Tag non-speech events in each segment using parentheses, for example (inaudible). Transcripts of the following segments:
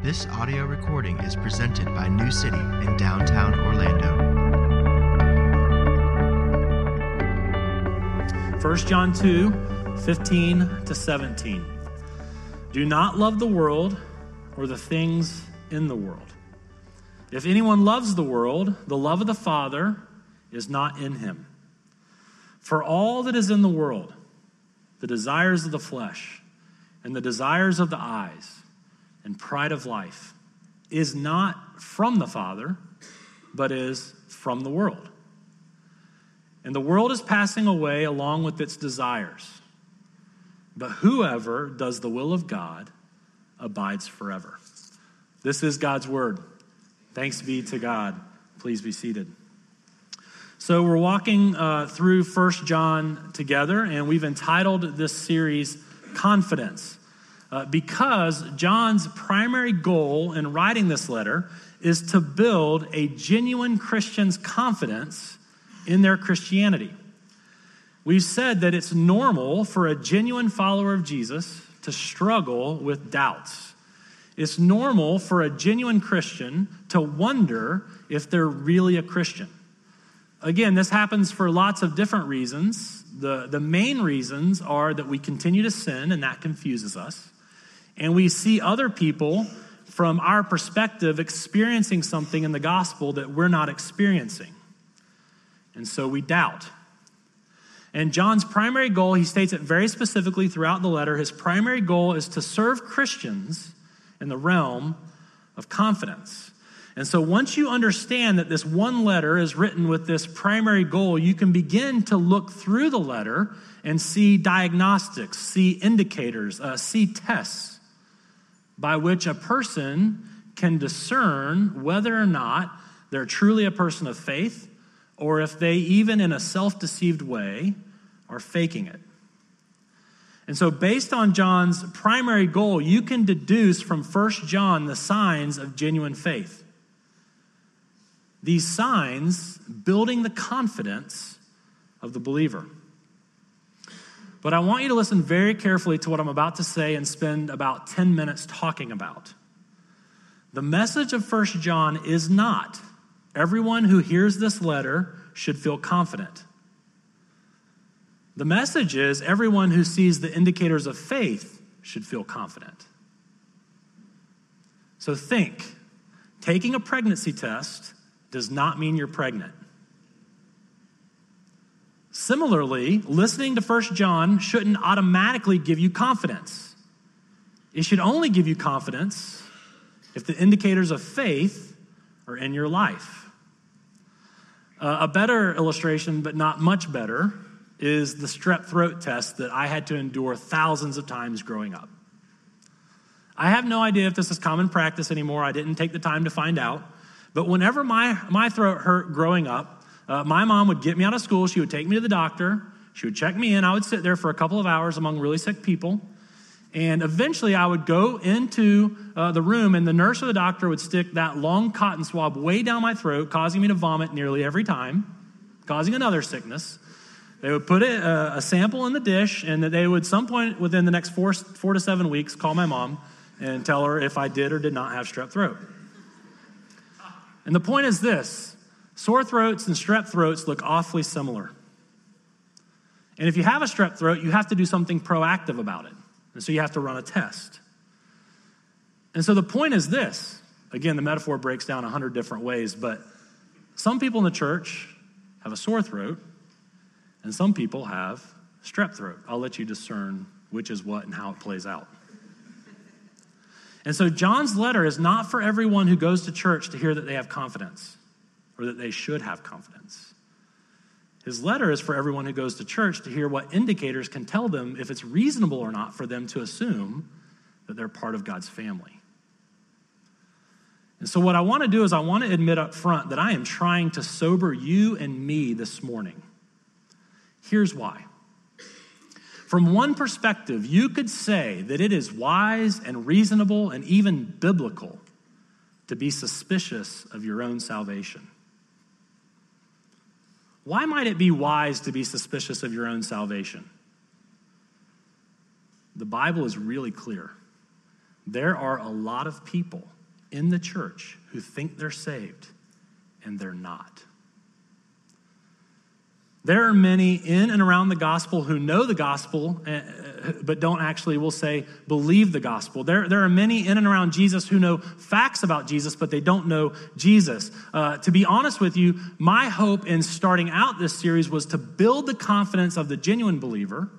This audio recording is presented by New City in downtown Orlando. 1 John 2 15 to 17. Do not love the world or the things in the world. If anyone loves the world, the love of the Father is not in him. For all that is in the world, the desires of the flesh, and the desires of the eyes, and pride of life, is not from the Father, but is from the world. And the world is passing away along with its desires. But whoever does the will of God abides forever. This is God's word. Thanks be to God. Please be seated. So, we're walking uh, through First John together, and we've entitled this series Confidence. Uh, because John's primary goal in writing this letter is to build a genuine Christian's confidence in their Christianity. We've said that it's normal for a genuine follower of Jesus to struggle with doubts. It's normal for a genuine Christian to wonder if they're really a Christian. Again, this happens for lots of different reasons. The, the main reasons are that we continue to sin, and that confuses us. And we see other people, from our perspective, experiencing something in the gospel that we're not experiencing. And so we doubt. And John's primary goal, he states it very specifically throughout the letter, his primary goal is to serve Christians in the realm of confidence. And so once you understand that this one letter is written with this primary goal, you can begin to look through the letter and see diagnostics, see indicators, uh, see tests by which a person can discern whether or not they're truly a person of faith or if they, even in a self deceived way, are faking it. And so, based on John's primary goal, you can deduce from 1 John the signs of genuine faith. These signs building the confidence of the believer. But I want you to listen very carefully to what I'm about to say and spend about 10 minutes talking about. The message of 1 John is not everyone who hears this letter should feel confident. The message is everyone who sees the indicators of faith should feel confident. So think taking a pregnancy test does not mean you're pregnant. Similarly, listening to 1 John shouldn't automatically give you confidence. It should only give you confidence if the indicators of faith are in your life. Uh, a better illustration, but not much better, is the strep throat test that I had to endure thousands of times growing up. I have no idea if this is common practice anymore. I didn't take the time to find out. But whenever my, my throat hurt growing up, uh, my mom would get me out of school. She would take me to the doctor. She would check me in. I would sit there for a couple of hours among really sick people. And eventually, I would go into uh, the room, and the nurse or the doctor would stick that long cotton swab way down my throat, causing me to vomit nearly every time, causing another sickness. They would put a, a sample in the dish, and they would, some point within the next four, four to seven weeks, call my mom and tell her if I did or did not have strep throat. And the point is this sore throats and strep throats look awfully similar. And if you have a strep throat, you have to do something proactive about it. And so you have to run a test. And so the point is this again, the metaphor breaks down a hundred different ways, but some people in the church have a sore throat, and some people have strep throat. I'll let you discern which is what and how it plays out. And so John's letter is not for everyone who goes to church to hear that they have confidence or that they should have confidence. His letter is for everyone who goes to church to hear what indicators can tell them if it's reasonable or not for them to assume that they're part of God's family. And so, what I want to do is, I want to admit up front that I am trying to sober you and me this morning. Here's why. From one perspective, you could say that it is wise and reasonable and even biblical to be suspicious of your own salvation. Why might it be wise to be suspicious of your own salvation? The Bible is really clear. there are a lot of people in the church who think they're saved and they're not. There are many in and around the gospel who know the gospel, eh, eh, but don't actually, we'll say, believe the gospel. There, there are many in and around Jesus who know facts about Jesus, but they don't know Jesus. Uh, to be honest with you, my hope in starting out this series was to build the confidence of the genuine believer,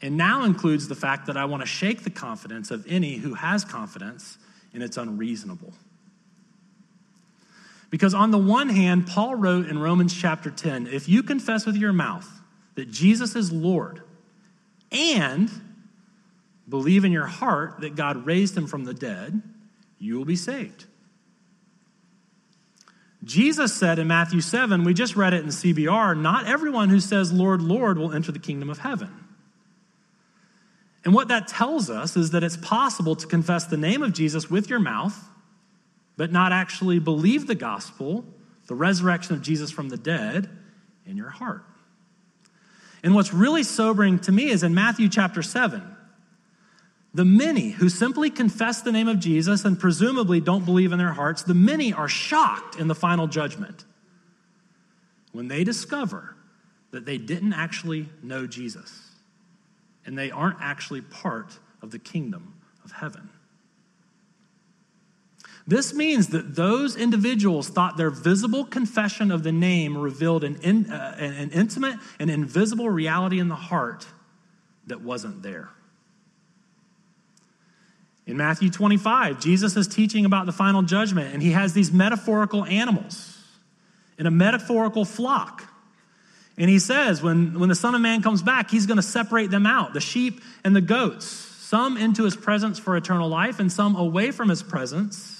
and now includes the fact that I want to shake the confidence of any who has confidence and it's unreasonable. Because on the one hand, Paul wrote in Romans chapter 10 if you confess with your mouth that Jesus is Lord and believe in your heart that God raised him from the dead, you will be saved. Jesus said in Matthew 7, we just read it in CBR, not everyone who says, Lord, Lord, will enter the kingdom of heaven. And what that tells us is that it's possible to confess the name of Jesus with your mouth but not actually believe the gospel, the resurrection of Jesus from the dead, in your heart. And what's really sobering to me is in Matthew chapter 7, the many who simply confess the name of Jesus and presumably don't believe in their hearts, the many are shocked in the final judgment when they discover that they didn't actually know Jesus and they aren't actually part of the kingdom of heaven. This means that those individuals thought their visible confession of the name revealed an, in, uh, an intimate and invisible reality in the heart that wasn't there. In Matthew 25, Jesus is teaching about the final judgment, and he has these metaphorical animals in a metaphorical flock. And he says, when, when the Son of Man comes back, he's going to separate them out the sheep and the goats, some into his presence for eternal life, and some away from his presence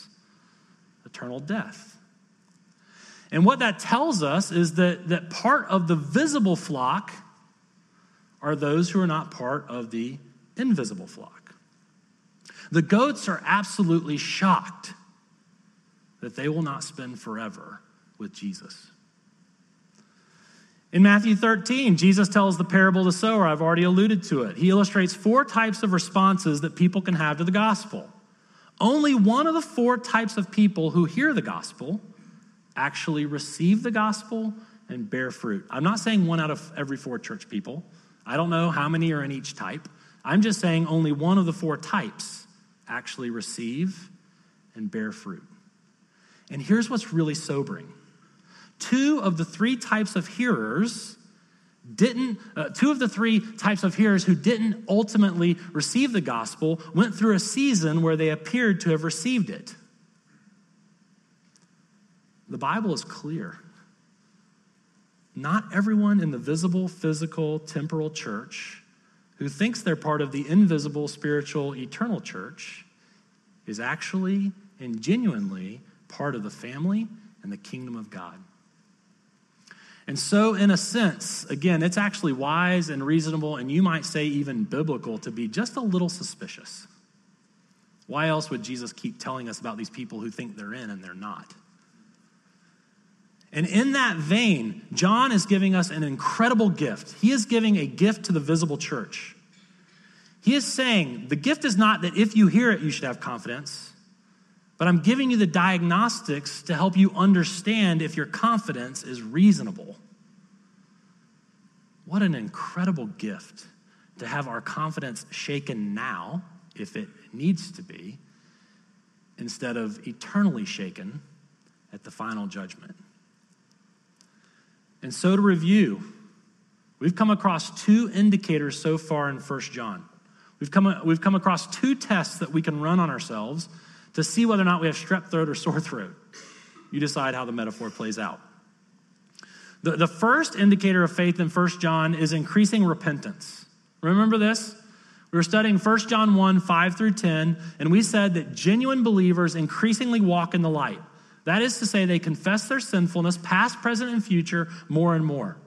eternal death. And what that tells us is that, that part of the visible flock are those who are not part of the invisible flock. The goats are absolutely shocked that they will not spend forever with Jesus. In Matthew 13, Jesus tells the parable of the sower. I've already alluded to it. He illustrates four types of responses that people can have to the gospel. Only one of the four types of people who hear the gospel actually receive the gospel and bear fruit. I'm not saying one out of every four church people. I don't know how many are in each type. I'm just saying only one of the four types actually receive and bear fruit. And here's what's really sobering two of the three types of hearers didn't, uh, two of the three types of hearers who didn't ultimately receive the gospel went through a season where they appeared to have received it. The Bible is clear. Not everyone in the visible, physical, temporal church who thinks they're part of the invisible, spiritual, eternal church is actually and genuinely part of the family and the kingdom of God. And so, in a sense, again, it's actually wise and reasonable, and you might say even biblical, to be just a little suspicious. Why else would Jesus keep telling us about these people who think they're in and they're not? And in that vein, John is giving us an incredible gift. He is giving a gift to the visible church. He is saying the gift is not that if you hear it, you should have confidence. But I'm giving you the diagnostics to help you understand if your confidence is reasonable. What an incredible gift to have our confidence shaken now, if it needs to be, instead of eternally shaken at the final judgment. And so, to review, we've come across two indicators so far in 1 John. We've come, we've come across two tests that we can run on ourselves to see whether or not we have strep throat or sore throat. You decide how the metaphor plays out. The, the first indicator of faith in 1 John is increasing repentance. Remember this? We were studying 1 John 1 5 through 10, and we said that genuine believers increasingly walk in the light. That is to say, they confess their sinfulness, past, present, and future, more and more.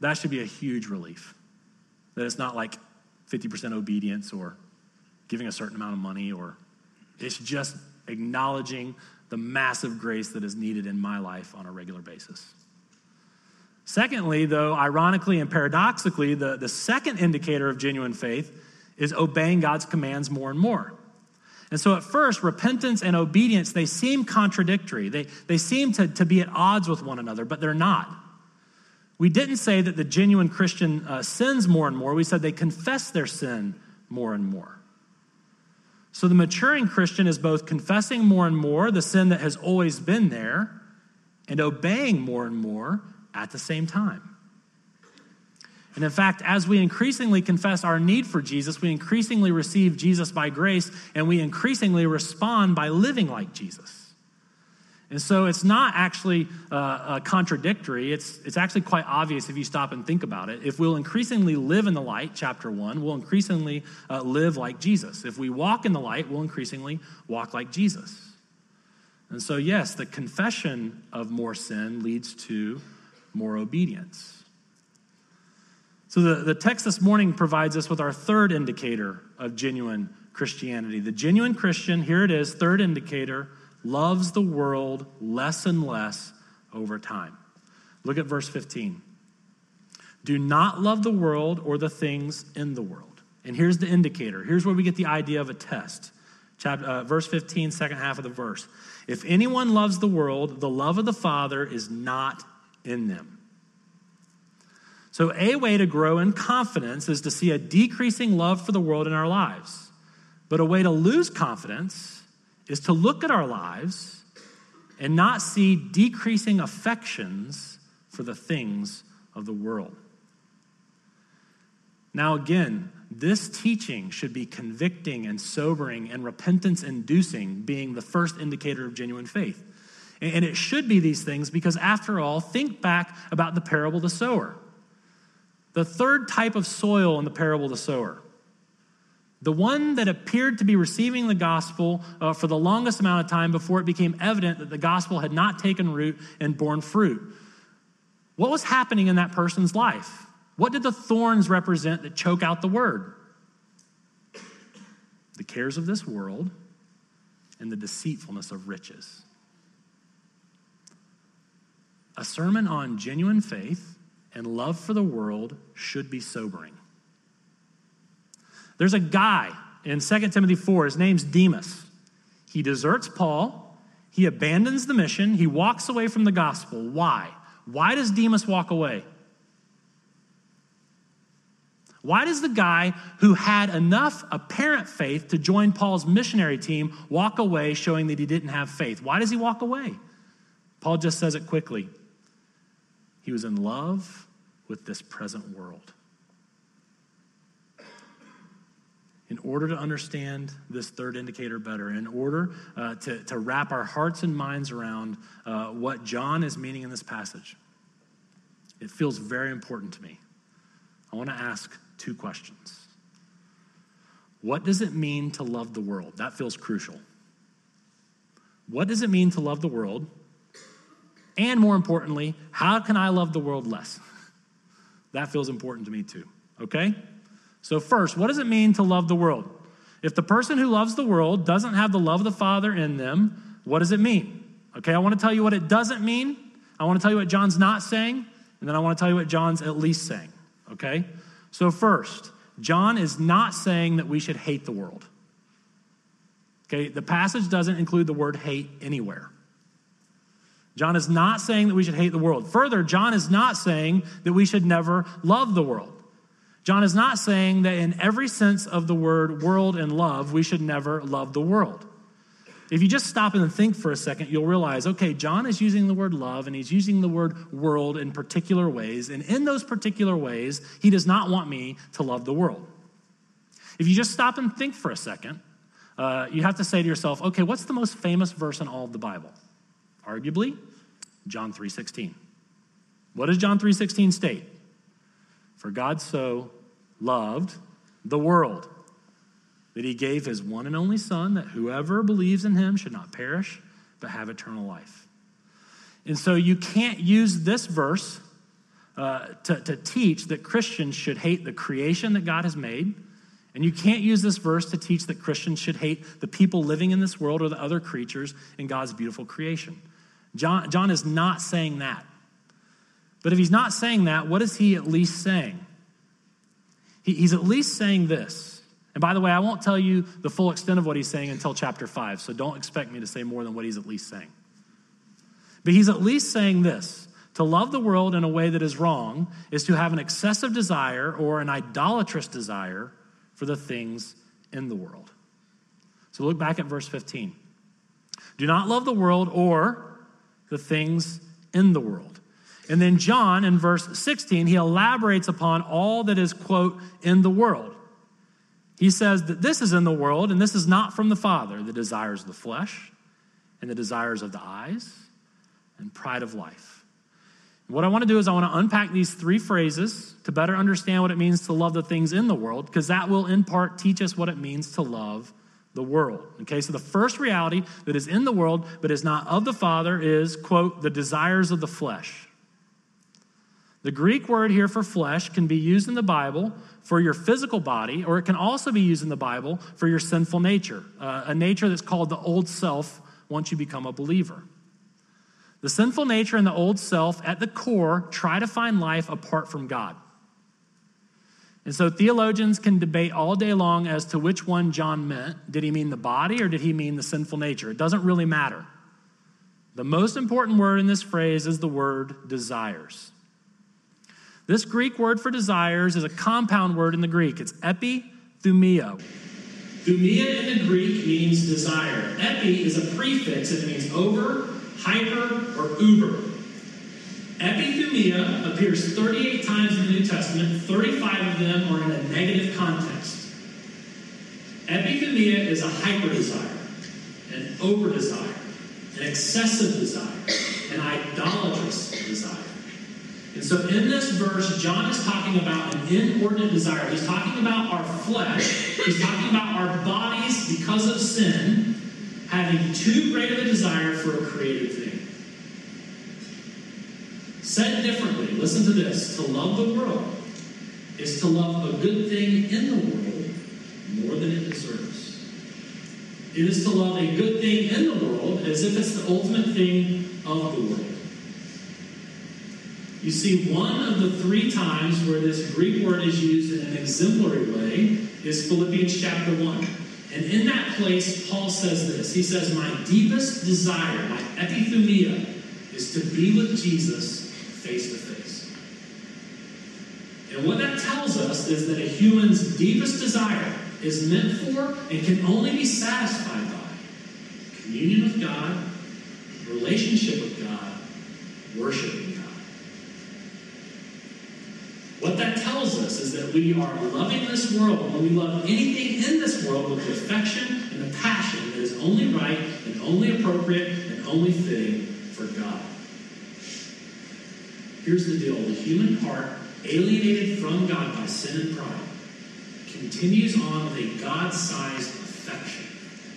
That should be a huge relief. That it's not like 50% obedience or giving a certain amount of money or it's just acknowledging the massive grace that is needed in my life on a regular basis. Secondly, though, ironically and paradoxically, the, the second indicator of genuine faith is obeying God's commands more and more. And so at first, repentance and obedience, they seem contradictory. They, they seem to, to be at odds with one another, but they're not. We didn't say that the genuine Christian uh, sins more and more. We said they confess their sin more and more. So the maturing Christian is both confessing more and more the sin that has always been there and obeying more and more at the same time. And in fact, as we increasingly confess our need for Jesus, we increasingly receive Jesus by grace and we increasingly respond by living like Jesus. And so it's not actually uh, uh, contradictory. It's, it's actually quite obvious if you stop and think about it. If we'll increasingly live in the light, chapter one, we'll increasingly uh, live like Jesus. If we walk in the light, we'll increasingly walk like Jesus. And so, yes, the confession of more sin leads to more obedience. So, the, the text this morning provides us with our third indicator of genuine Christianity. The genuine Christian, here it is, third indicator loves the world less and less over time. Look at verse 15. Do not love the world or the things in the world. And here's the indicator. Here's where we get the idea of a test. Chapter, uh, verse 15, second half of the verse. If anyone loves the world, the love of the Father is not in them. So, a way to grow in confidence is to see a decreasing love for the world in our lives. But a way to lose confidence is to look at our lives and not see decreasing affections for the things of the world. Now, again, this teaching should be convicting and sobering and repentance inducing, being the first indicator of genuine faith. And it should be these things because, after all, think back about the parable of the sower. The third type of soil in the parable of the sower the one that appeared to be receiving the gospel uh, for the longest amount of time before it became evident that the gospel had not taken root and borne fruit. What was happening in that person's life? What did the thorns represent that choke out the word? The cares of this world and the deceitfulness of riches. A sermon on genuine faith and love for the world should be sobering. There's a guy in 2 Timothy 4, his name's Demas. He deserts Paul, he abandons the mission, he walks away from the gospel. Why? Why does Demas walk away? Why does the guy who had enough apparent faith to join Paul's missionary team walk away showing that he didn't have faith? Why does he walk away? Paul just says it quickly. He was in love with this present world. In order to understand this third indicator better, in order uh, to, to wrap our hearts and minds around uh, what John is meaning in this passage, it feels very important to me. I want to ask two questions. What does it mean to love the world? That feels crucial. What does it mean to love the world? And more importantly, how can I love the world less? (laughs) That feels important to me too, okay? So, first, what does it mean to love the world? If the person who loves the world doesn't have the love of the Father in them, what does it mean? Okay, I want to tell you what it doesn't mean. I want to tell you what John's not saying, and then I want to tell you what John's at least saying. Okay? So, first, John is not saying that we should hate the world. Okay, the passage doesn't include the word hate anywhere. John is not saying that we should hate the world. Further, John is not saying that we should never love the world. John is not saying that in every sense of the word world and love, we should never love the world. If you just stop and think for a second, you'll realize okay, John is using the word love and he's using the word world in particular ways. And in those particular ways, he does not want me to love the world. If you just stop and think for a second, uh, you have to say to yourself, okay, what's the most famous verse in all of the Bible? Arguably, John 3:16. What does John 3:16 state? For God so loved the world that he gave his one and only Son, that whoever believes in him should not perish, but have eternal life. And so you can't use this verse uh, to, to teach that Christians should hate the creation that God has made. And you can't use this verse to teach that Christians should hate the people living in this world or the other creatures in God's beautiful creation. John, John is not saying that. But if he's not saying that, what is he at least saying? He, he's at least saying this. And by the way, I won't tell you the full extent of what he's saying until chapter 5, so don't expect me to say more than what he's at least saying. But he's at least saying this to love the world in a way that is wrong is to have an excessive desire or an idolatrous desire for the things in the world. So look back at verse 15. Do not love the world or the things in the world. And then John in verse 16, he elaborates upon all that is, quote, in the world. He says that this is in the world, and this is not from the Father the desires of the flesh, and the desires of the eyes, and pride of life. What I want to do is I want to unpack these three phrases to better understand what it means to love the things in the world, because that will in part teach us what it means to love the world. Okay, so the first reality that is in the world but is not of the Father is, quote, the desires of the flesh. The Greek word here for flesh can be used in the Bible for your physical body, or it can also be used in the Bible for your sinful nature, uh, a nature that's called the old self once you become a believer. The sinful nature and the old self, at the core, try to find life apart from God. And so theologians can debate all day long as to which one John meant. Did he mean the body or did he mean the sinful nature? It doesn't really matter. The most important word in this phrase is the word desires. This Greek word for desires is a compound word in the Greek. It's epithumia. Thumia in the Greek means desire. Epi is a prefix, it means over, hyper, or uber. Epithumia appears 38 times in the New Testament, 35 of them are in a negative context. Epithumia is a hyper desire, an over desire, an excessive desire, an idolatrous desire. And so in this verse, John is talking about an inordinate desire. He's talking about our flesh, he's talking about our bodies because of sin having too great of a desire for a created thing. Said differently, listen to this to love the world is to love a good thing in the world more than it deserves. It is to love a good thing in the world as if it's the ultimate thing of the world. You see, one of the three times where this Greek word is used in an exemplary way is Philippians chapter 1. And in that place, Paul says this He says, My deepest desire, my epithumia, is to be with Jesus face to face. And what that tells us is that a human's deepest desire is meant for and can only be satisfied by communion with God, relationship with God, worshiping God. What that tells us is that we are loving this world, when we love anything in this world with the affection and the passion that is only right and only appropriate and only fitting for God. Here's the deal the human heart, alienated from God by sin and pride, continues on with a God sized affection,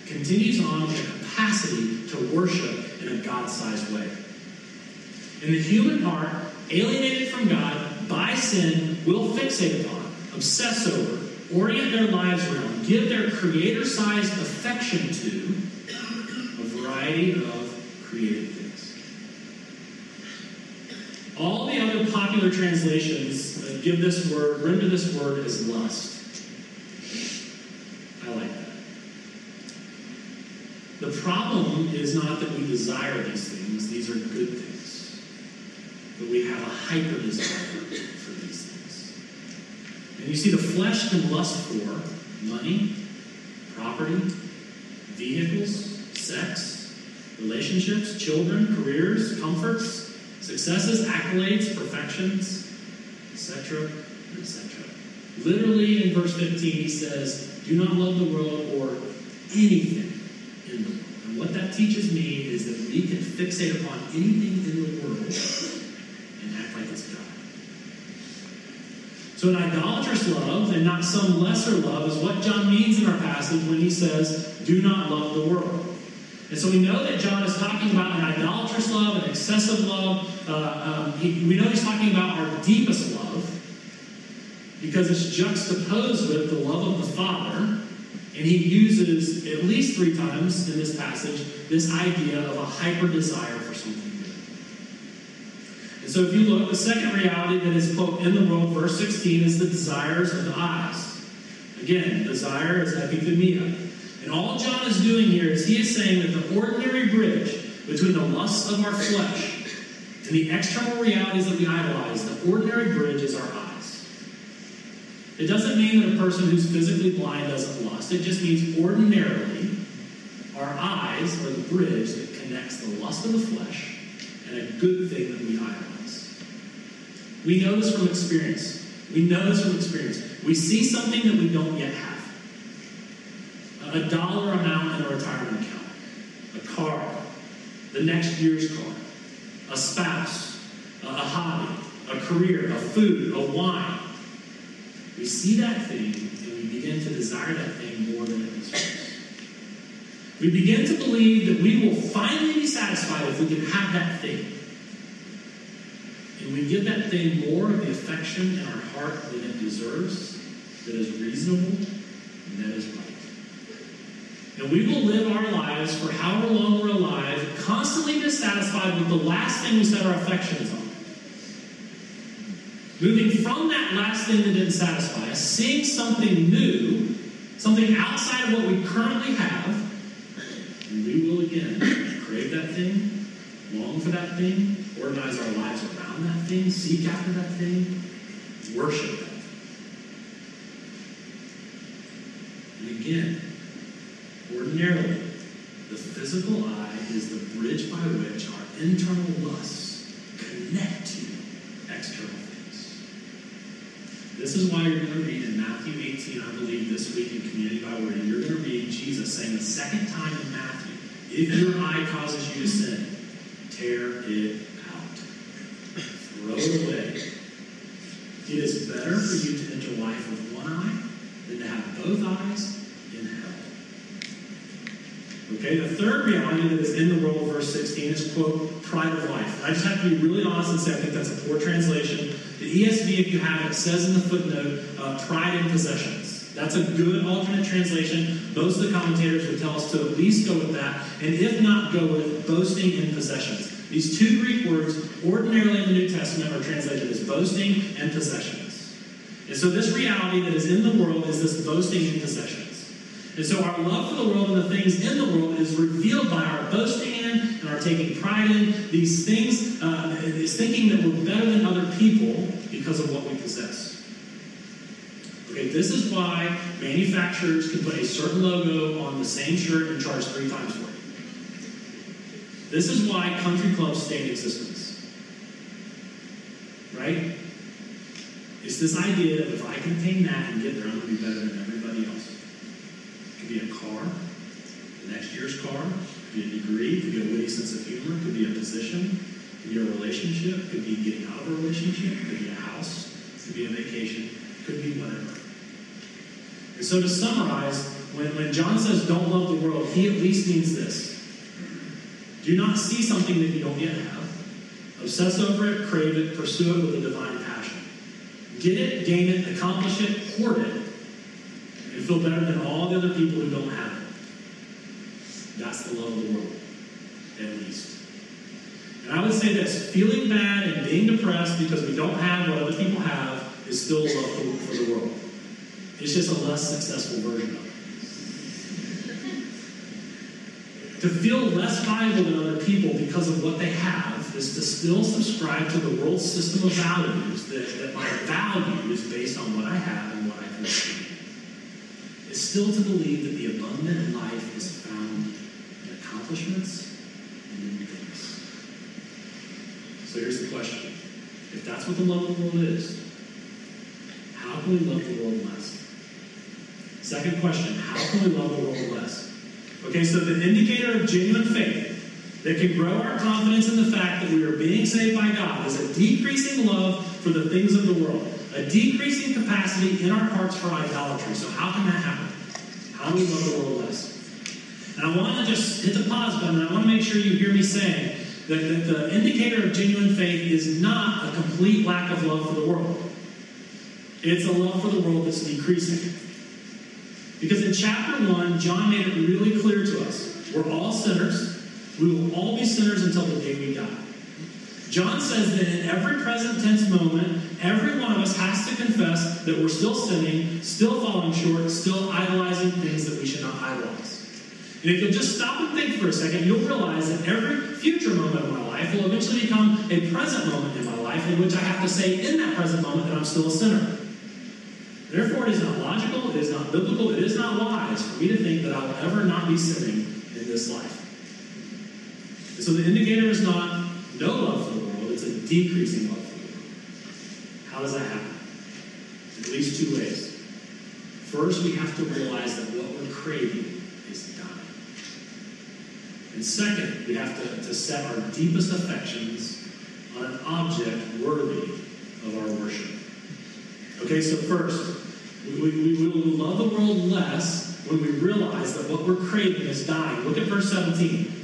continues on with a capacity to worship in a God sized way. And the human heart, alienated from God, by sin will fixate upon, obsess over, orient their lives around, give their creator sized affection to a variety of created things. All the other popular translations give this word, render this word as lust. I like that. The problem is not that we desire these things, these are good things but we have a hyper desire for these things. And you see, the flesh can lust for money, property, vehicles, sex, relationships, children, careers, comforts, successes, accolades, perfections, etc., etc. Literally in verse 15, he says, Do not love the world or anything in the world. And what that teaches me is that we can fixate upon anything in the world So, an idolatrous love and not some lesser love is what John means in our passage when he says, Do not love the world. And so we know that John is talking about an idolatrous love, an excessive love. Uh, um, he, we know he's talking about our deepest love because it's juxtaposed with the love of the Father. And he uses at least three times in this passage this idea of a hyper desire for something so if you look, the second reality that is, quote, in the world, verse 16, is the desires of the eyes. Again, desire is epithumia. And all John is doing here is he is saying that the ordinary bridge between the lusts of our flesh and the external realities that we idolize, the ordinary bridge is our eyes. It doesn't mean that a person who's physically blind doesn't lust. It just means ordinarily our eyes are the bridge that connects the lust of the flesh and a good thing that we idolize. We know this from experience. We know this from experience. We see something that we don't yet have a dollar amount in a retirement account, a car, the next year's car, a spouse, a hobby, a career, a food, a wine. We see that thing and we begin to desire that thing more than it deserves. We begin to believe that we will finally be satisfied if we can have that thing. And we give that thing more of the affection in our heart than it deserves, that is reasonable, and that is right. And we will live our lives for however long we're alive, constantly dissatisfied with the last thing we set our affections on. Moving from that last thing that didn't satisfy us, seeing something new, something outside of what we currently have, and we will again crave that thing, long for that thing, organize our lives around that thing, seek after that thing, worship that thing. And again, Ordinarily, the physical eye is the bridge by which our internal lusts connect to external things. This is why you're going to read in Matthew 18, I believe, this week in Community by Word, you're going to read Jesus saying the second time in Matthew, if your eye causes you to sin, tear it It is better for you to enter life with one eye than to have both eyes in hell. Okay, the third reality that is in the world, verse 16, is, quote, pride of life. I just have to be really honest and say I think that's a poor translation. The ESV, if you have it, says in the footnote, uh, pride in possessions. That's a good alternate translation. Most of the commentators would tell us to at least go with that, and if not, go with boasting in possessions. These two Greek words, ordinarily in the New Testament, are translated as boasting and possessions. And so, this reality that is in the world is this boasting in possessions. And so our love for the world and the things in the world is revealed by our boasting in and our taking pride in these things, uh, is thinking that we're better than other people because of what we possess. Okay, this is why manufacturers can put a certain logo on the same shirt and charge three times for it. This is why country clubs stay in existence. Right? It's this idea that if I can attain that and get there, I'm going to be better than everybody else It could be a car, the next year's car, it could be a degree, it could be a witty sense of humor, it could be a position, could be a relationship, it could be getting out of a relationship, it could be a house, it could be a vacation, it could be whatever. And so to summarize, when, when John says don't love the world, he at least means this. Do not see something that you don't yet have. Obsess over it, crave it, pursue it with a divine passion. Get it, gain it, accomplish it, hoard it, and feel better than all the other people who don't have it. That's the love of the world, at least. And I would say this feeling bad and being depressed because we don't have what other people have is still love for, the world. It's just a less successful version of it. To feel less valuable than other people because of what they have is to still subscribe to the world's system of values that, that my value is based on what I have and what I can achieve is still to believe that the abundant life is found in accomplishments and in things. So here's the question. If that's what the love of the world is, how can we love the world less? Second question, how can we love the world less? Okay, so the indicator of genuine faith that can grow our confidence in the fact that we are being saved by God is a decreasing love for the things of the world a decreasing capacity in our hearts for idolatry. So, how can that happen? How do we love the world less? And I want to just hit the pause button. And I want to make sure you hear me saying that, that the indicator of genuine faith is not a complete lack of love for the world. It's a love for the world that's decreasing. Because in chapter 1, John made it really clear to us we're all sinners. We will all be sinners until the day we die. John says that in every present tense moment, every one of us has to confess that we're still sinning, still falling short, still idolizing things that we should not idolize. And if you'll just stop and think for a second, you'll realize that every future moment of my life will eventually become a present moment in my life in which I have to say in that present moment that I'm still a sinner. Therefore, it is not logical, it is not biblical, it is not wise for me to think that I will ever not be sinning in this life. So the indicator is not no love for the world, it's a decreasing love for the world. How does that happen? At least two ways. First, we have to realize that what we're craving is dying. And second, we have to, to set our deepest affections on an object worthy of our worship. Okay, so first, we, we, we will love the world less when we realize that what we're craving is dying. Look at verse 17.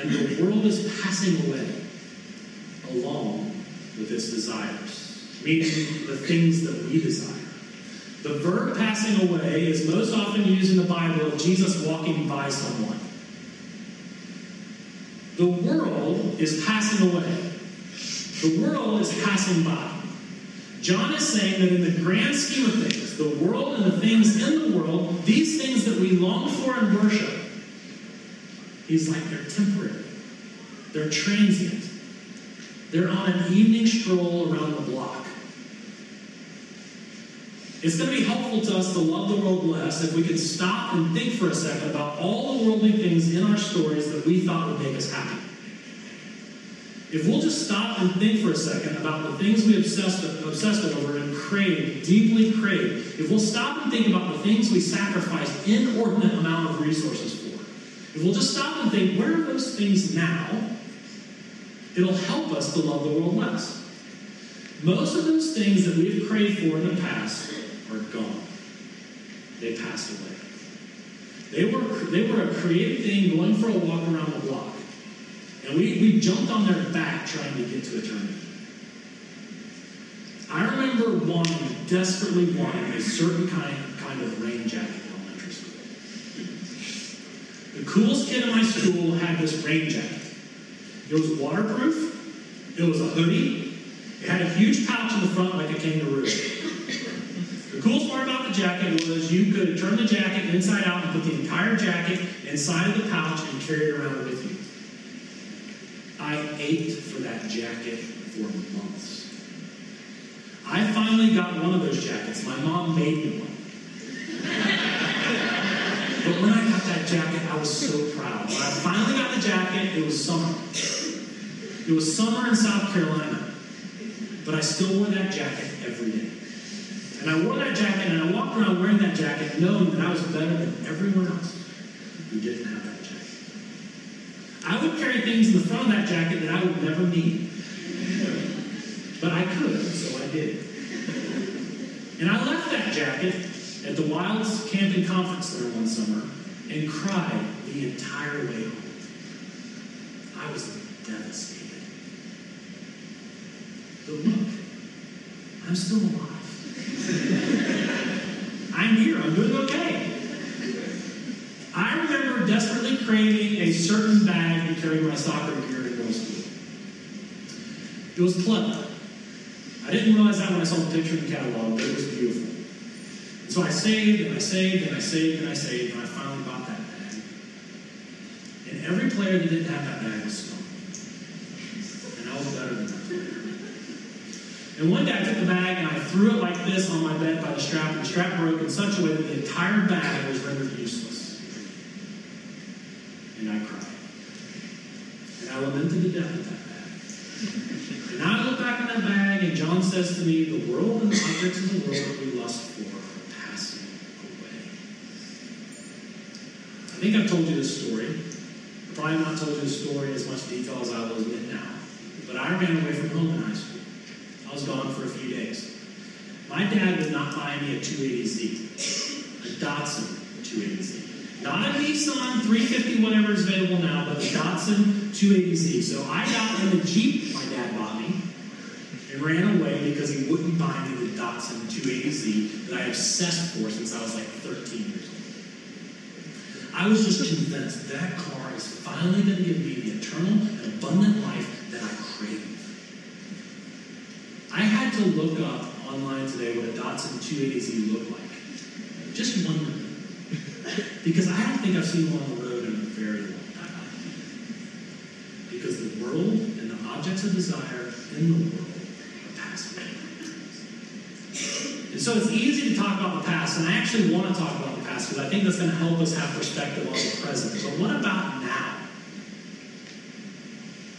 And the world is passing away along with its desires, meaning the things that we desire. The verb passing away is most often used in the Bible of Jesus walking by someone. The world is passing away. The world is passing by. John is saying that in the grand scheme of things, the world and the things in the world, these things that we long for and worship, he's like they're temporary, they're transient, they're on an evening stroll around the block. It's going to be helpful to us to love the world less if we can stop and think for a second about all the worldly things in our stories that we thought would make us happy. If we'll just stop and think for a second about the things we obsessed, obsessed over and crave, deeply crave, if we'll stop and think about the things we sacrificed inordinate amount of resources for, if we'll just stop and think, where are those things now? It'll help us to love the world less. Most of those things that we've craved for in the past are gone. They passed away. They were, they were a creative thing going for a walk around the block. And we, we jumped on their back trying to get to eternity. I remember wanting, desperately wanting, a certain kind, kind of rain jacket. The coolest kid in my school had this rain jacket. It was waterproof, it was a hoodie, it had a huge pouch in the front like a kangaroo. The coolest part about the jacket was you could turn the jacket inside out and put the entire jacket inside of the pouch and carry it around with you. I ached for that jacket for months. I finally got one of those jackets. My mom made me one. (laughs) but when I jacket, I was so proud. When I finally got the jacket, it was summer. It was summer in South Carolina. But I still wore that jacket every day. And I wore that jacket and I walked around wearing that jacket knowing that I was better than everyone else who didn't have that jacket. I would carry things in the front of that jacket that I would never need. But I could, so I did. And I left that jacket at the Wilds Camping Conference there one summer and cried the entire way home. I was devastated. But look, I'm still alive. (laughs) I'm here, I'm doing okay. I remember desperately craving a certain bag to carry my soccer gear in middle school. It was pleather. I didn't realize that when I saw the picture in the catalog, but it was beautiful. So I saved and I saved and I saved and I saved, and I finally bought that bag. And every player that didn't have that bag was stoned. And I was better than that player. And one day I took the bag and I threw it like this on my bed by the strap, and the strap broke in such a way that the entire bag was rendered useless. And I cried. And I lamented the death of that bag. And I look back on that bag, and John says to me, The world and the objects of the world we lust for are passing away. I think I've told you this story. I've probably not told you this story in as much detail as I will admit now. But I ran away from home in high school. I was gone for a few days. My dad would not buy me a 280Z, a Datsun 280Z. Not a Nissan 350, whatever is available now, but the Datsun 280Z. So I got in the Jeep my dad bought me and ran away because he wouldn't buy me the Datsun 280Z that I obsessed for since I was like 13 years old. I was just convinced that car is finally going to give me the eternal and abundant life that I crave. I had to look up online today what a Datsun 280Z looked like. Just wondering. Because I don't think I've seen one on the road in a very long time. Because the world and the objects of desire in the world are passing. And so it's easy to talk about the past, and I actually want to talk about past because I think that's going to help us have perspective on the present. But what about now?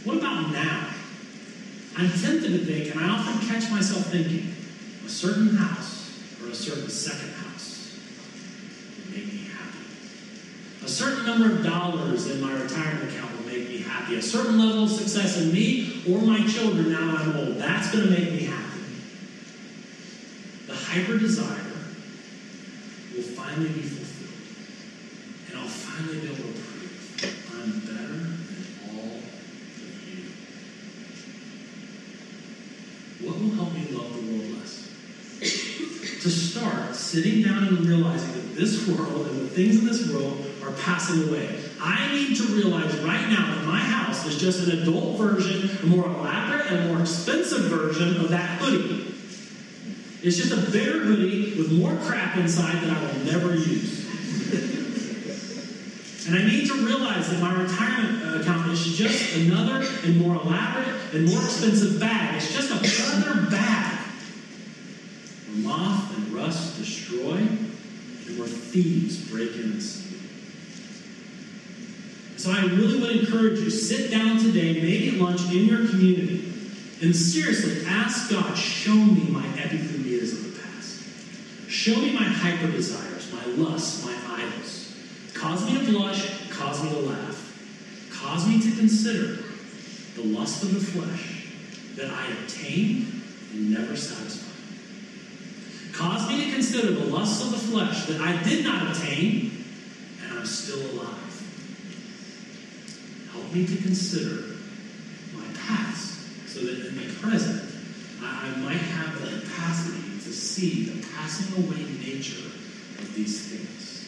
What about now? I'm tempted to think, and I often catch myself thinking, a certain house or a certain second house will make me happy. A certain number of dollars in my retirement account will make me happy. A certain level of success in me or my children now I'm old, that's going to make me happy. The hyper desire finally be fulfilled. And I'll finally be able to prove I'm better than all of you. What will help me love the world less? to start sitting down and realizing that this world and the things in this world are passing away. I need to realize right now that my house is just an adult version, a more elaborate and more expensive version of that hoodie. It's just a bigger hoodie with more crap inside that I will never use. And I need to realize that my retirement uh, account is just another and more elaborate and more expensive bag. It's just a leather bag where moth and rust destroy and where thieves break in. So I really would encourage you, sit down today, maybe at lunch in your community, and seriously ask God, show me my of the past. Show me my hyper desires, my lusts, my idols. Cause me to blush, cause me to laugh. Cause me to consider the lust of the flesh that I obtained and never satisfied. Cause me to consider the lusts of the flesh that I did not obtain and I'm still alive. Help me to consider my past so that in the present I, might have the capacity to see the passing away nature of these things.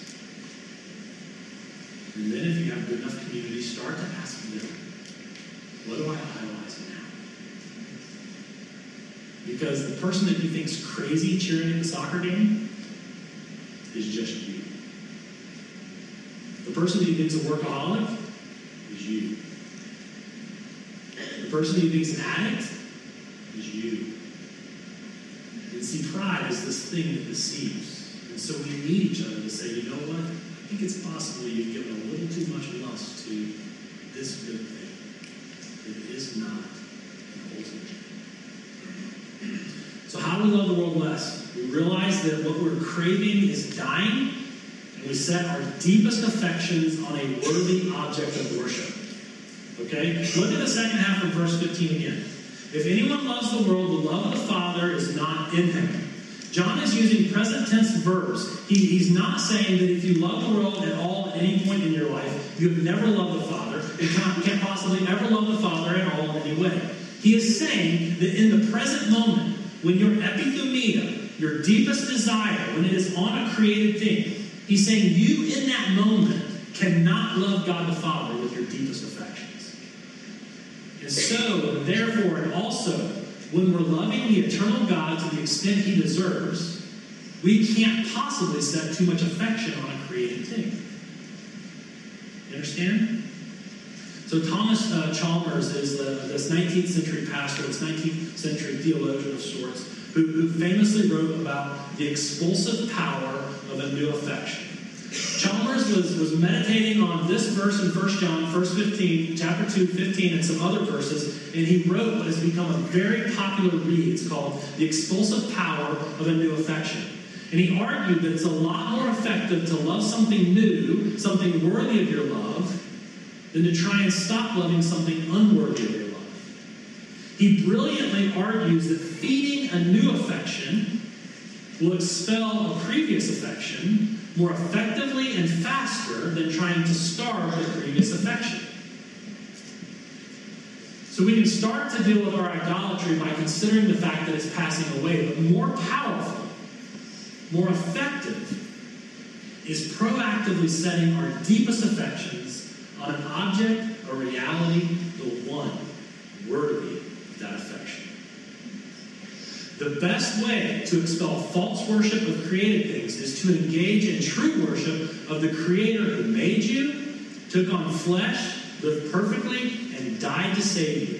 And then, if you have good enough community, start to ask them, what do I idolize now? Because the person that you think's crazy cheering at the soccer game is just you. The person that you think's a workaholic is you. The person that you think's an addict is you. And see, pride is this thing that deceives. And so we need each other to say, you know what? I think it's possible you've given a little too much lust to this good thing. It is not an ultimate. So, how do we love the world less? We realize that what we're craving is dying, and we set our deepest affections on a worthy object of worship. Okay? Look at the second half of verse 15 again. If anyone loves the world, the love of the Father is not in him. John is using present tense verbs. He, he's not saying that if you love the world at all at any point in your life, you have never loved the Father and can't, can't possibly ever love the Father at all in any way. He is saying that in the present moment, when your epithumia, your deepest desire, when it is on a created thing, he's saying you in that moment cannot love God the Father with your deepest affections. And so, therefore, and also, when we're loving the eternal God to the extent he deserves, we can't possibly set too much affection on a created thing. You understand? So Thomas uh, Chalmers is the, this 19th century pastor, this 19th century theologian of sorts, who, who famously wrote about the expulsive power of a new affection. Chalmers was, was meditating on this verse in 1 John, verse 15, chapter 2, 15, and some other verses, and he wrote what has become a very popular read. It's called The Expulsive Power of a New Affection. And he argued that it's a lot more effective to love something new, something worthy of your love, than to try and stop loving something unworthy of your love. He brilliantly argues that feeding a new affection will expel a previous affection more effectively and faster than trying to starve the previous affection. So we can start to deal with our idolatry by considering the fact that it's passing away, but more powerful, more effective, is proactively setting our deepest affections on an object, a reality, the one worthy of that affection. The best way to expel false worship of created things is to engage in true worship of the Creator who made you, took on flesh, lived perfectly, and died to save you.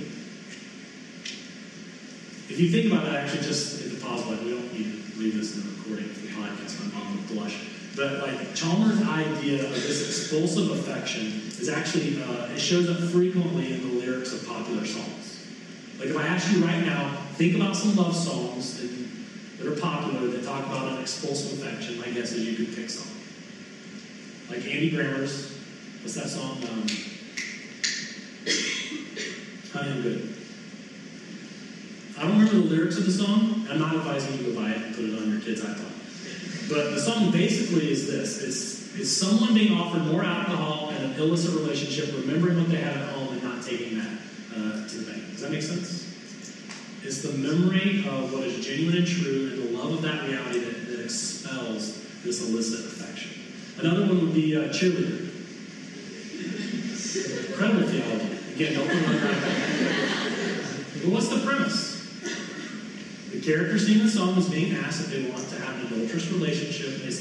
If you think about that, actually, just in the pause button, we don't need to leave this in the recording for the podcast. I'm going to blush. But like Chalmers' idea of this expulsive affection is actually uh, it shows up frequently in the lyrics of popular songs. Like if I ask you right now, think about some love songs that, that are popular that talk about an expulsive affection. My guess is you could pick some. Like Andy Grammer's, what's that song? Um, I'm good. I don't remember the lyrics of the song. I'm not advising you to buy it and put it on your kid's iPod. But the song basically is this: it's, it's someone being offered more alcohol and an illicit relationship, remembering what they had at home and not taking that uh, to the bank. Does that make sense? It's the memory of what is genuine and true, and the love of that reality that, that expels this illicit affection. Another one would be uh, cheerleader. Incredible theology. Again, don't put on. But what's the premise? The character singing the song is being asked if they want to have an adulterous relationship, and they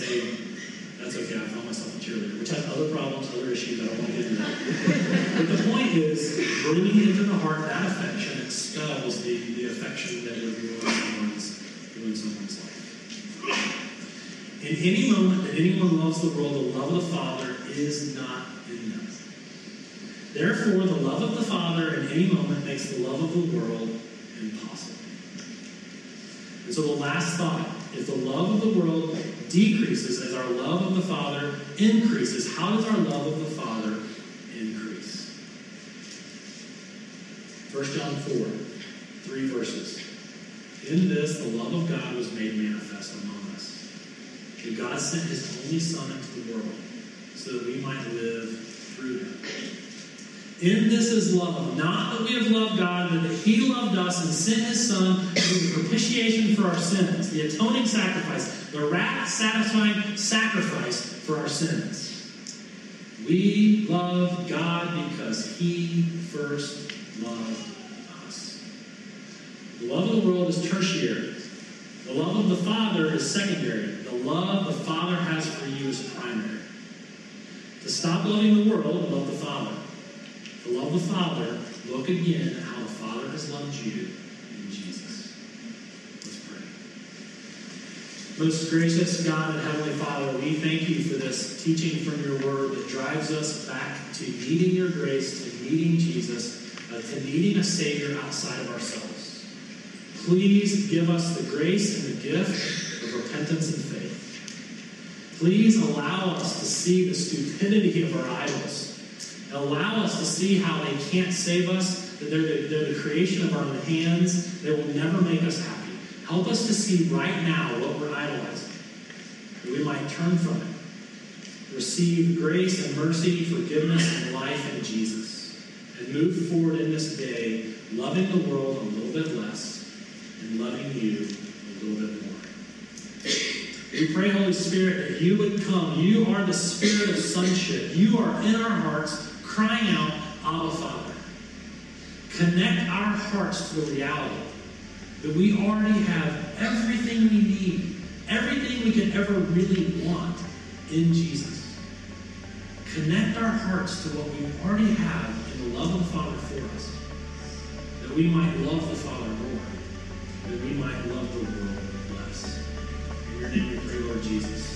That's okay, I found myself a cheerleader, which has other problems, other issues, I don't want to get into that. but the point is, bringing into the heart that affection expels the, the affection that would ruin someone's, ruin someone's life. In any moment that anyone loves the world, the love of the Father is not in them. Therefore, the love of the Father in any moment makes the love of the world impossible. And so the last thought, if the love of the world decreases as our love of the Father increases, how does our love of the Father increase? 1 John 4, three verses. In this, the love of God was made manifest among us. That God sent his only Son into the world so that we might live through him. In this is love, not that we have loved God, but that He loved us and sent His Son be the propitiation for our sins, the atoning sacrifice, the wrath satisfying sacrifice for our sins. We love God because He first loved us. The love of the world is tertiary. The love of the Father is secondary. The love the Father has for you is primary. To stop loving the world, love the Father. Love the Father, look again at how the Father has loved you in Jesus. Let's pray. Most gracious God and Heavenly Father, we thank you for this teaching from your word that drives us back to needing your grace, to needing Jesus, uh, to needing a Savior outside of ourselves. Please give us the grace and the gift of repentance and faith. Please allow us to see the stupidity of our idols allow us to see how they can't save us, that they're the, they're the creation of our own hands, they will never make us happy. Help us to see right now what we're idolizing, that we might turn from it, receive grace and mercy, forgiveness, and life in Jesus, and move forward in this day, loving the world a little bit less and loving you a little bit more. We pray, Holy Spirit, that you would come. You are the spirit of sonship. You are in our hearts crying out, Abba Father. Connect our hearts to the reality that we already have everything we need, everything we could ever really want in Jesus. Connect our hearts to what we already have in the love of the Father for us, that we might love the Father more, that we might love the world less. In your name we pray, Lord Jesus.